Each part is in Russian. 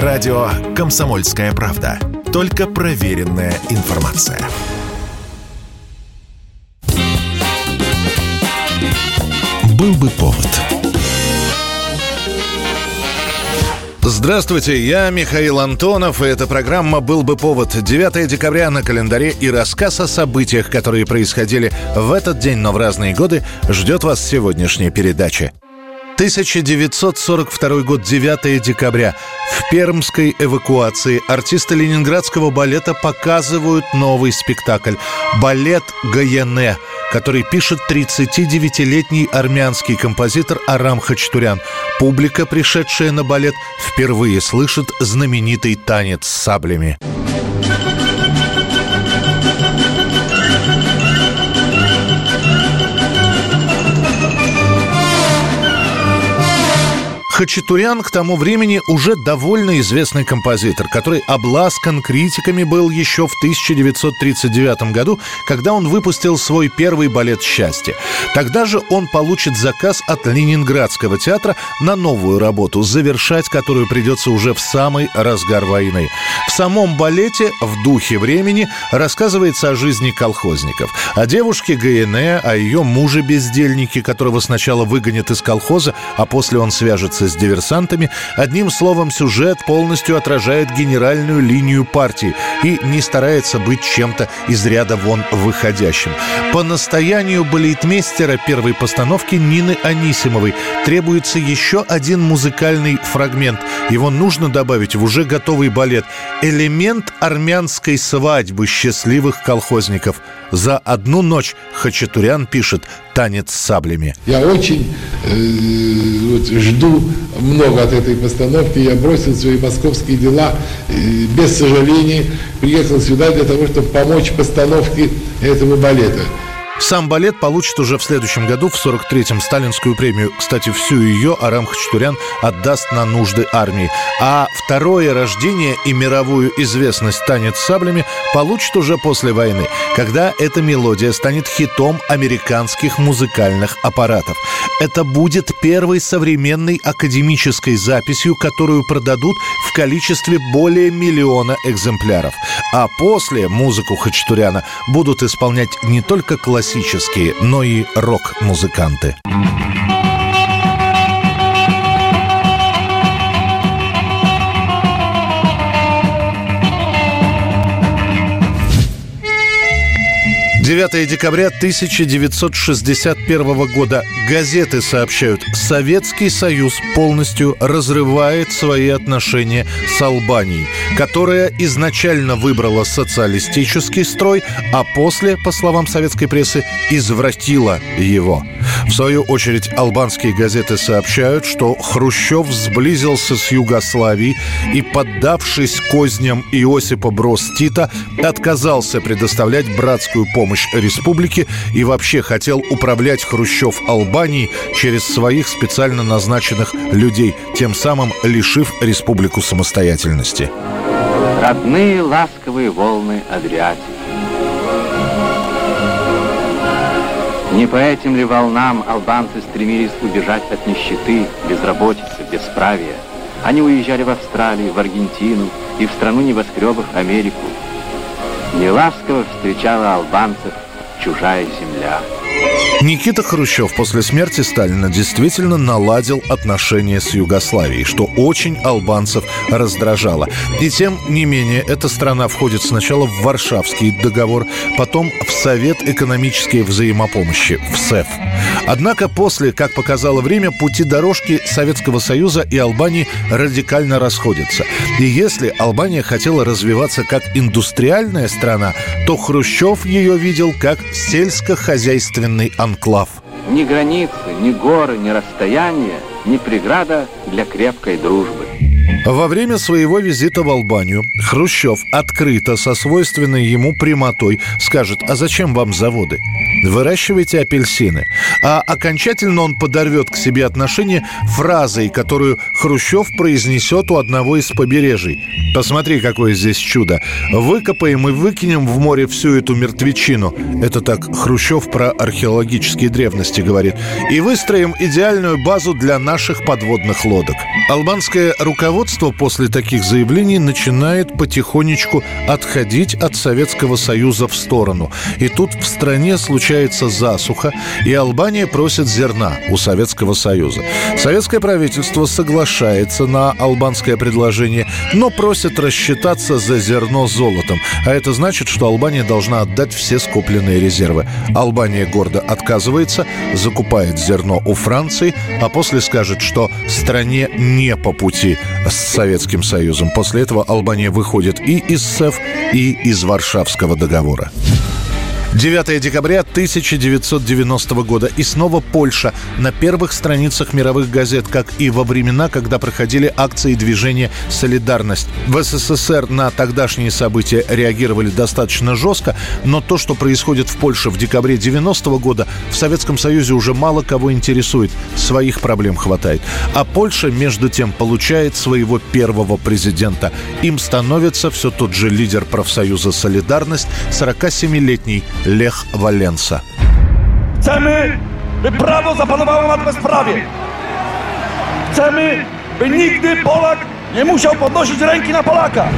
Радио «Комсомольская правда». Только проверенная информация. Был бы повод. Здравствуйте, я Михаил Антонов, и эта программа «Был бы повод». 9 декабря на календаре и рассказ о событиях, которые происходили в этот день, но в разные годы, ждет вас сегодняшняя передача. 1942 год, 9 декабря. В пермской эвакуации артисты ленинградского балета показывают новый спектакль «Балет Гаене», который пишет 39-летний армянский композитор Арам Хачтурян. Публика, пришедшая на балет, впервые слышит знаменитый танец с саблями. Хачатурян к тому времени уже довольно известный композитор, который обласкан критиками был еще в 1939 году, когда он выпустил свой первый балет «Счастье». Тогда же он получит заказ от Ленинградского театра на новую работу, завершать которую придется уже в самый разгар войны. В самом балете «В духе времени» рассказывается о жизни колхозников, о девушке Гаене, о ее муже-бездельнике, которого сначала выгонят из колхоза, а после он свяжется с диверсантами. Одним словом, сюжет полностью отражает генеральную линию партии и не старается быть чем-то из ряда вон выходящим. По настоянию балетмейстера первой постановки Нины Анисимовой требуется еще один музыкальный фрагмент. Его нужно добавить в уже готовый балет. Элемент армянской свадьбы счастливых колхозников. За одну ночь Хачатурян пишет «Танец с саблями». Я очень э, вот, жду много от этой постановки. Я бросил свои московские дела, э, без сожаления приехал сюда для того, чтобы помочь постановке этого балета. Сам балет получит уже в следующем году, в 43-м, сталинскую премию. Кстати, всю ее Арам Хачатурян отдаст на нужды армии. А второе рождение и мировую известность «Танец саблями» получит уже после войны, когда эта мелодия станет хитом американских музыкальных аппаратов. Это будет первой современной академической записью, которую продадут в количестве более миллиона экземпляров. А после музыку Хачатуряна будут исполнять не только классические классические, но и рок-музыканты. 9 декабря 1961 года. Газеты сообщают, Советский Союз полностью разрывает свои отношения с Албанией, которая изначально выбрала социалистический строй, а после, по словам советской прессы, извратила его. В свою очередь, албанские газеты сообщают, что Хрущев сблизился с Югославией и, поддавшись козням Иосипа Брос Тита, отказался предоставлять братскую помощь республике и вообще хотел управлять Хрущев Албанией через своих специально назначенных людей, тем самым лишив республику самостоятельности. Родные ласковые волны Адриатики. Не по этим ли волнам албанцы стремились убежать от нищеты, безработицы, бесправия? Они уезжали в Австралию, в Аргентину и в страну небоскребов Америку. Неласково встречала албанцев чужая земля. Никита Хрущев после смерти Сталина действительно наладил отношения с Югославией, что очень албанцев раздражало. И тем не менее, эта страна входит сначала в Варшавский договор, потом в Совет экономической взаимопомощи, в СЭФ. Однако после, как показало время, пути дорожки Советского Союза и Албании радикально расходятся. И если Албания хотела развиваться как индустриальная страна, то Хрущев ее видел как сельскохозяйственный анклав. Ни границы, ни горы, ни расстояние, ни преграда для крепкой дружбы. Во время своего визита в Албанию Хрущев открыто, со свойственной ему прямотой, скажет, а зачем вам заводы? Выращивайте апельсины. А окончательно он подорвет к себе отношение фразой, которую Хрущев произнесет у одного из побережий. Посмотри, какое здесь чудо. Выкопаем и выкинем в море всю эту мертвечину. Это так Хрущев про археологические древности говорит. И выстроим идеальную базу для наших подводных лодок. Албанское руководство руководство после таких заявлений начинает потихонечку отходить от Советского Союза в сторону. И тут в стране случается засуха, и Албания просит зерна у Советского Союза. Советское правительство соглашается на албанское предложение, но просит рассчитаться за зерно золотом. А это значит, что Албания должна отдать все скопленные резервы. Албания гордо отказывается, закупает зерно у Франции, а после скажет, что стране не по пути с Советским Союзом. После этого Албания выходит и из СЭФ, и из Варшавского договора. 9 декабря 1990 года. И снова Польша на первых страницах мировых газет, как и во времена, когда проходили акции движения «Солидарность». В СССР на тогдашние события реагировали достаточно жестко, но то, что происходит в Польше в декабре 90 года, в Советском Союзе уже мало кого интересует. Своих проблем хватает. А Польша, между тем, получает своего первого президента. Им становится все тот же лидер профсоюза «Солидарность», 47-летний Lech Walensa. Chcemy, by prawo zapanowało nad bezprawie. Chcemy, by nigdy Polak nie musiał podnosić ręki na Polaka.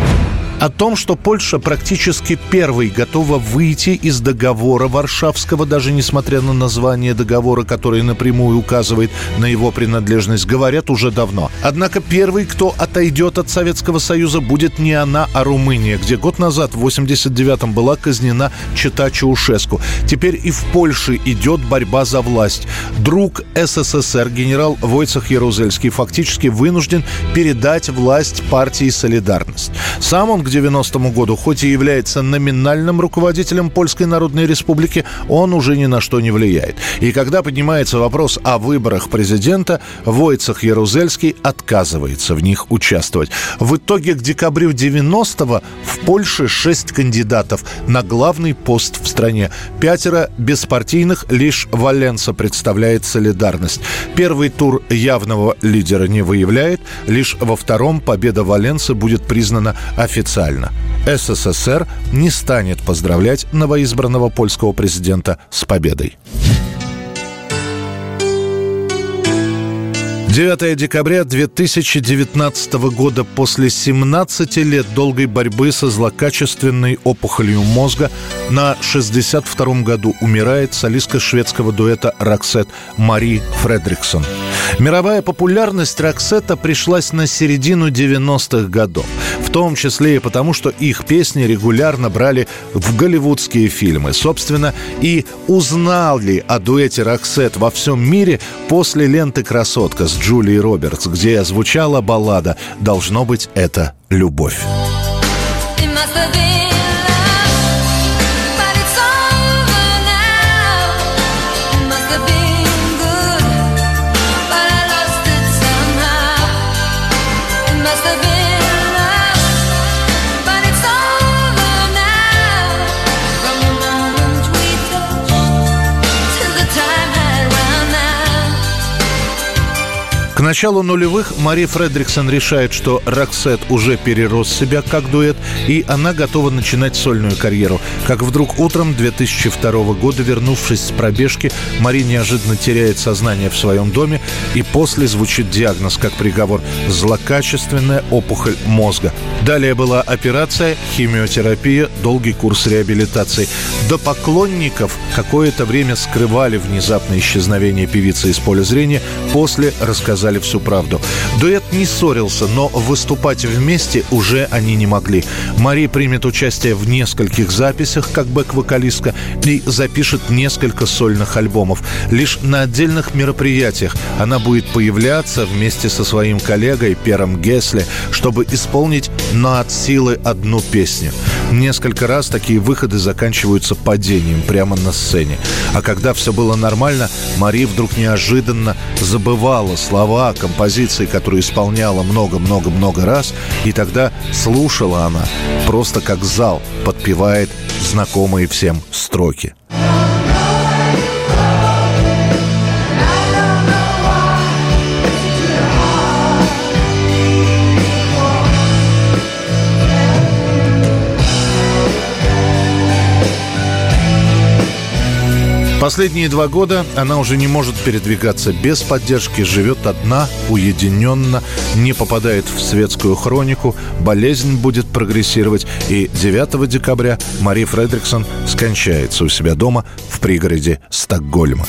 О том, что Польша практически первой готова выйти из договора Варшавского, даже несмотря на название договора, которое напрямую указывает на его принадлежность, говорят уже давно. Однако первый, кто отойдет от Советского Союза, будет не она, а Румыния, где год назад, в 89-м, была казнена Чита Чаушеску. Теперь и в Польше идет борьба за власть. Друг СССР, генерал Войцех Ярузельский, фактически вынужден передать власть партии «Солидарность». Сам он к 90 году, хоть и является номинальным руководителем Польской Народной Республики, он уже ни на что не влияет. И когда поднимается вопрос о выборах президента, Войцах Ярузельский отказывается в них участвовать. В итоге к декабрю 90-го в Польше шесть кандидатов на главный пост в стране. Пятеро беспартийных, лишь Валенса представляет солидарность. Первый тур явного лидера не выявляет, лишь во втором победа Валенса будет признана официально официально. СССР не станет поздравлять новоизбранного польского президента с победой. 9 декабря 2019 года после 17 лет долгой борьбы со злокачественной опухолью мозга на 62-м году умирает солистка шведского дуэта «Roxette» Мари Фредриксон. Мировая популярность Роксета пришлась на середину 90-х годов, в том числе и потому, что их песни регулярно брали в голливудские фильмы. Собственно, и узнали о дуэте Роксет во всем мире после ленты «Красотка» с Джулией Робертс, где звучала баллада «Должно быть, это любовь». Началу нулевых Мари Фредриксон решает, что Роксет уже перерос себя как дуэт, и она готова начинать сольную карьеру. Как вдруг утром 2002 года, вернувшись с пробежки, Мари неожиданно теряет сознание в своем доме, и после звучит диагноз как приговор – злокачественная опухоль мозга. Далее была операция, химиотерапия, долгий курс реабилитации. До поклонников какое-то время скрывали внезапное исчезновение певицы из поля зрения, после рассказали сказали всю правду. Дуэт не ссорился, но выступать вместе уже они не могли. Мари примет участие в нескольких записях как бэк-вокалистка и запишет несколько сольных альбомов. Лишь на отдельных мероприятиях она будет появляться вместе со своим коллегой Пером Гесли, чтобы исполнить на от силы одну песню. Несколько раз такие выходы заканчиваются падением прямо на сцене. А когда все было нормально, Мари вдруг неожиданно забывала слова композиции, которую исполняла много-много-много раз, и тогда слушала она просто как зал подпевает знакомые всем строки. Последние два года она уже не может передвигаться без поддержки, живет одна, уединенно, не попадает в светскую хронику, болезнь будет прогрессировать, и 9 декабря Мари Фредриксон скончается у себя дома в пригороде Стокгольма.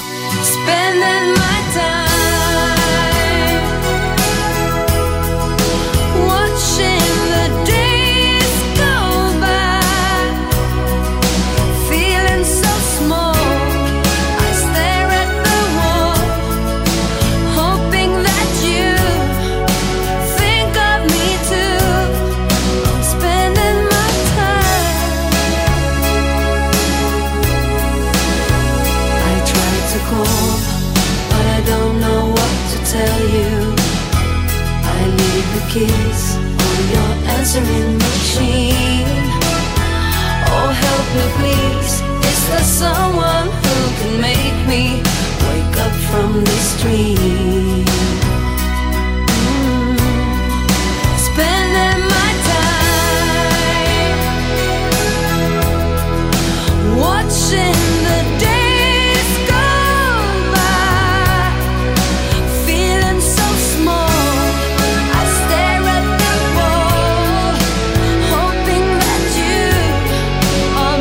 Kiss on your answering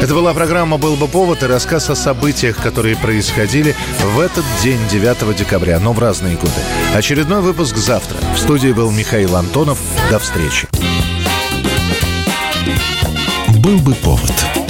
Это была программа «Был бы повод» и рассказ о событиях, которые происходили в этот день, 9 декабря, но в разные годы. Очередной выпуск завтра. В студии был Михаил Антонов. До встречи. «Был бы повод»